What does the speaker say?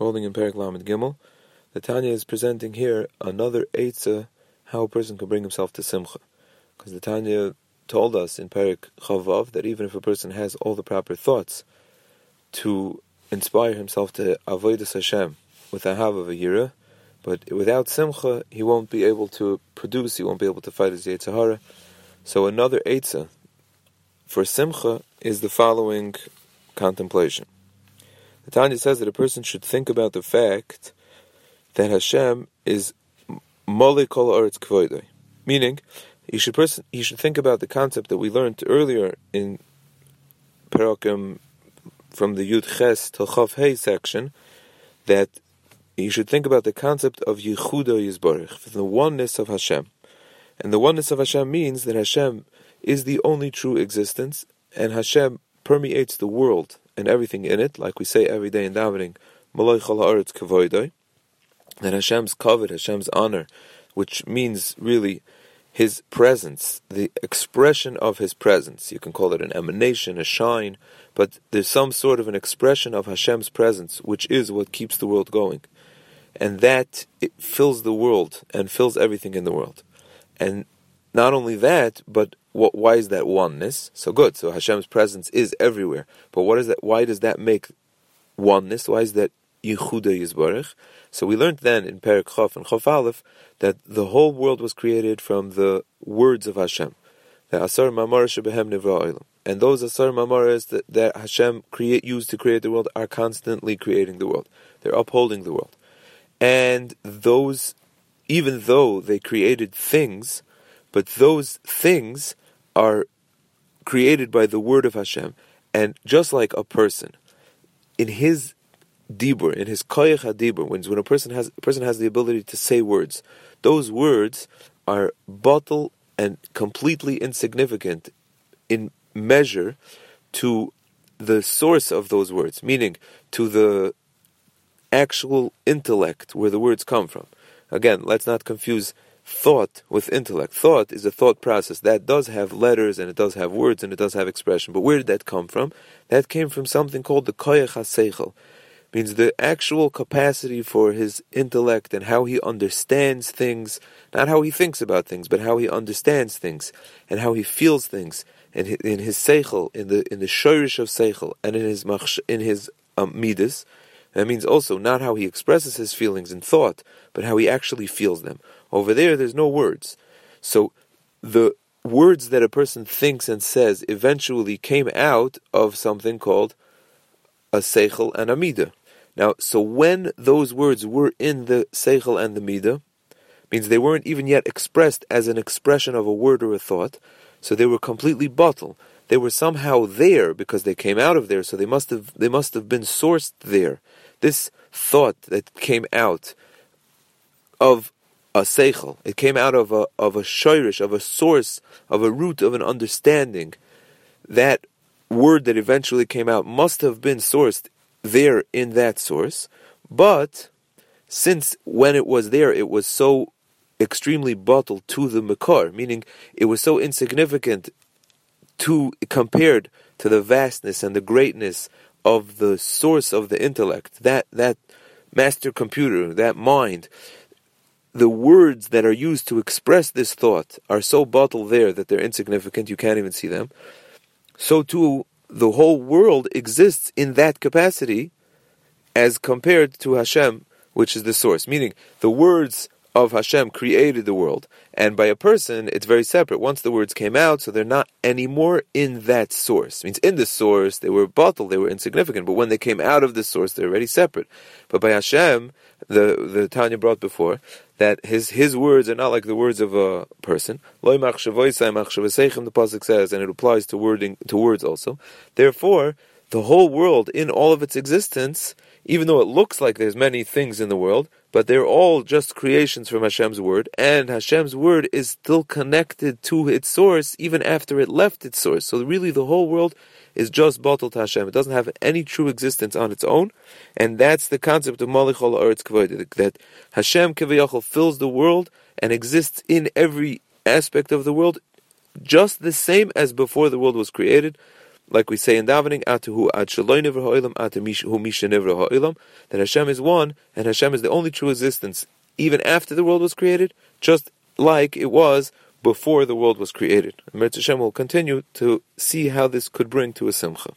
holding in Perik Lamed Gimel. The Tanya is presenting here another Eitzah how a person can bring himself to Simcha. Because the Tanya told us in Perik Chof Vov that even if a person has all the proper thoughts to inspire himself to avoid Hashem with a hav of a yira, but without simcha, he won't be able to produce, he won't be able to fight his Yetzer Hara. So another Eitzah for simcha is the following contemplation. The Tanya says that a person should think about the fact that Hashem is Mole Kol Eretz Kvoidoi. Meaning, he should, person, he should think about the concept that we learned earlier in Parakim from the Yud Ches till Chav section, that you should think about the concept of Yechuda Yizborich, the oneness of Hashem. And the oneness of Hashem means that Hashem is the only true existence, and Hashem permeates the world and everything in it, like we say every day in davening, that Hashem's kovod, Hashem's honor, which means really his presence, the expression of his presence. You can call it an emanation, a shine, but there's some sort of an expression of Hashem's presence, which is what keeps the world going. And that it fills the world and fills everything in the world. And not only that, but what, why is that oneness? So good. So Hashem's presence is everywhere. But what is that? Why does that make oneness? Why is that Yechuda Yizbarech? So we learned then in Perik Chof and Chof Aleph that the whole world was created from the words of Hashem. The Asar Mamar Shebehem Nivra And those Asar Mamaras that, that Hashem create, used to create the world are constantly creating the world. They're upholding the world. And those, even though they created things, but those things are created by the word of Hashem. And just like a person, in his dibur, in his koyach hadibur, when, when a person has a person has the ability to say words, those words are batel and completely insignificant in measure to the source of those words, meaning to the actual intellect where the words come from. Again, let's not confuse thought with intellect. Thought is a thought process that does have letters and it does have words and it does have expression. But where did that come from? That came from something called the koyach haseichel. Means the actual capacity for his intellect and how he understands things, not how he thinks about things, but how he understands things and how he feels things, and in his seichel, in the in the shirish of seichel, and in his in his um, midas. That means also not how he expresses his feelings in thought, but how he actually feels them. Over there, there's no words. So the words that a person thinks and says eventually came out of something called a seichel and a midah. Now, so when those words were in the seichel and the midah, means they weren't even yet expressed as an expression of a word or a thought, so they were completely bottled. They were somehow there because they came out of there, so they must have they must have been sourced there. This thought that came out of a seichel. It came out of a of a shirish, of a source, of a root of an understanding. That word that eventually came out must have been sourced there in that source, but since when it was there, it was so extremely bottled to the makor, meaning it was so insignificant to compared to the vastness and the greatness of the source of the intellect, that that master computer, that mind the words that are used to express this thought are so bottled there that they're insignificant, you can't even see them, so too the whole world exists in that capacity as compared to Hashem, which is the source. Meaning, the words of Hashem created the world, and by a person, it's very separate. Once the words came out, so they're not anymore in that source. It means in the source, they were bottled, they were insignificant, but when they came out of the source, they're already separate. But by Hashem, the, the Tanya brought before, that his his words are not like the words of a person. The pasuk says, and it applies to wording to words also. Therefore, the whole world, in all of its existence, even though it looks like there's many things in the world, but they're all just creations from Hashem's word, and Hashem's word is still connected to its source even after it left its source. So really, the whole world is just bottled to Hashem. It doesn't have any true existence on its own, and that's the concept of Malichol Eretz Kavod, that Hashem Kaviyachol fills the world and exists in every aspect of the world, just the same as before the world was created. Like we say in davening, Atuhu ad ha'olam, atu hu misha nivra ha'olam, that Hashem is one, and Hashem is the only true existence, even after the world was created, just like it was before the world was created. And Hashem will continue to see how this could bring to a simcha.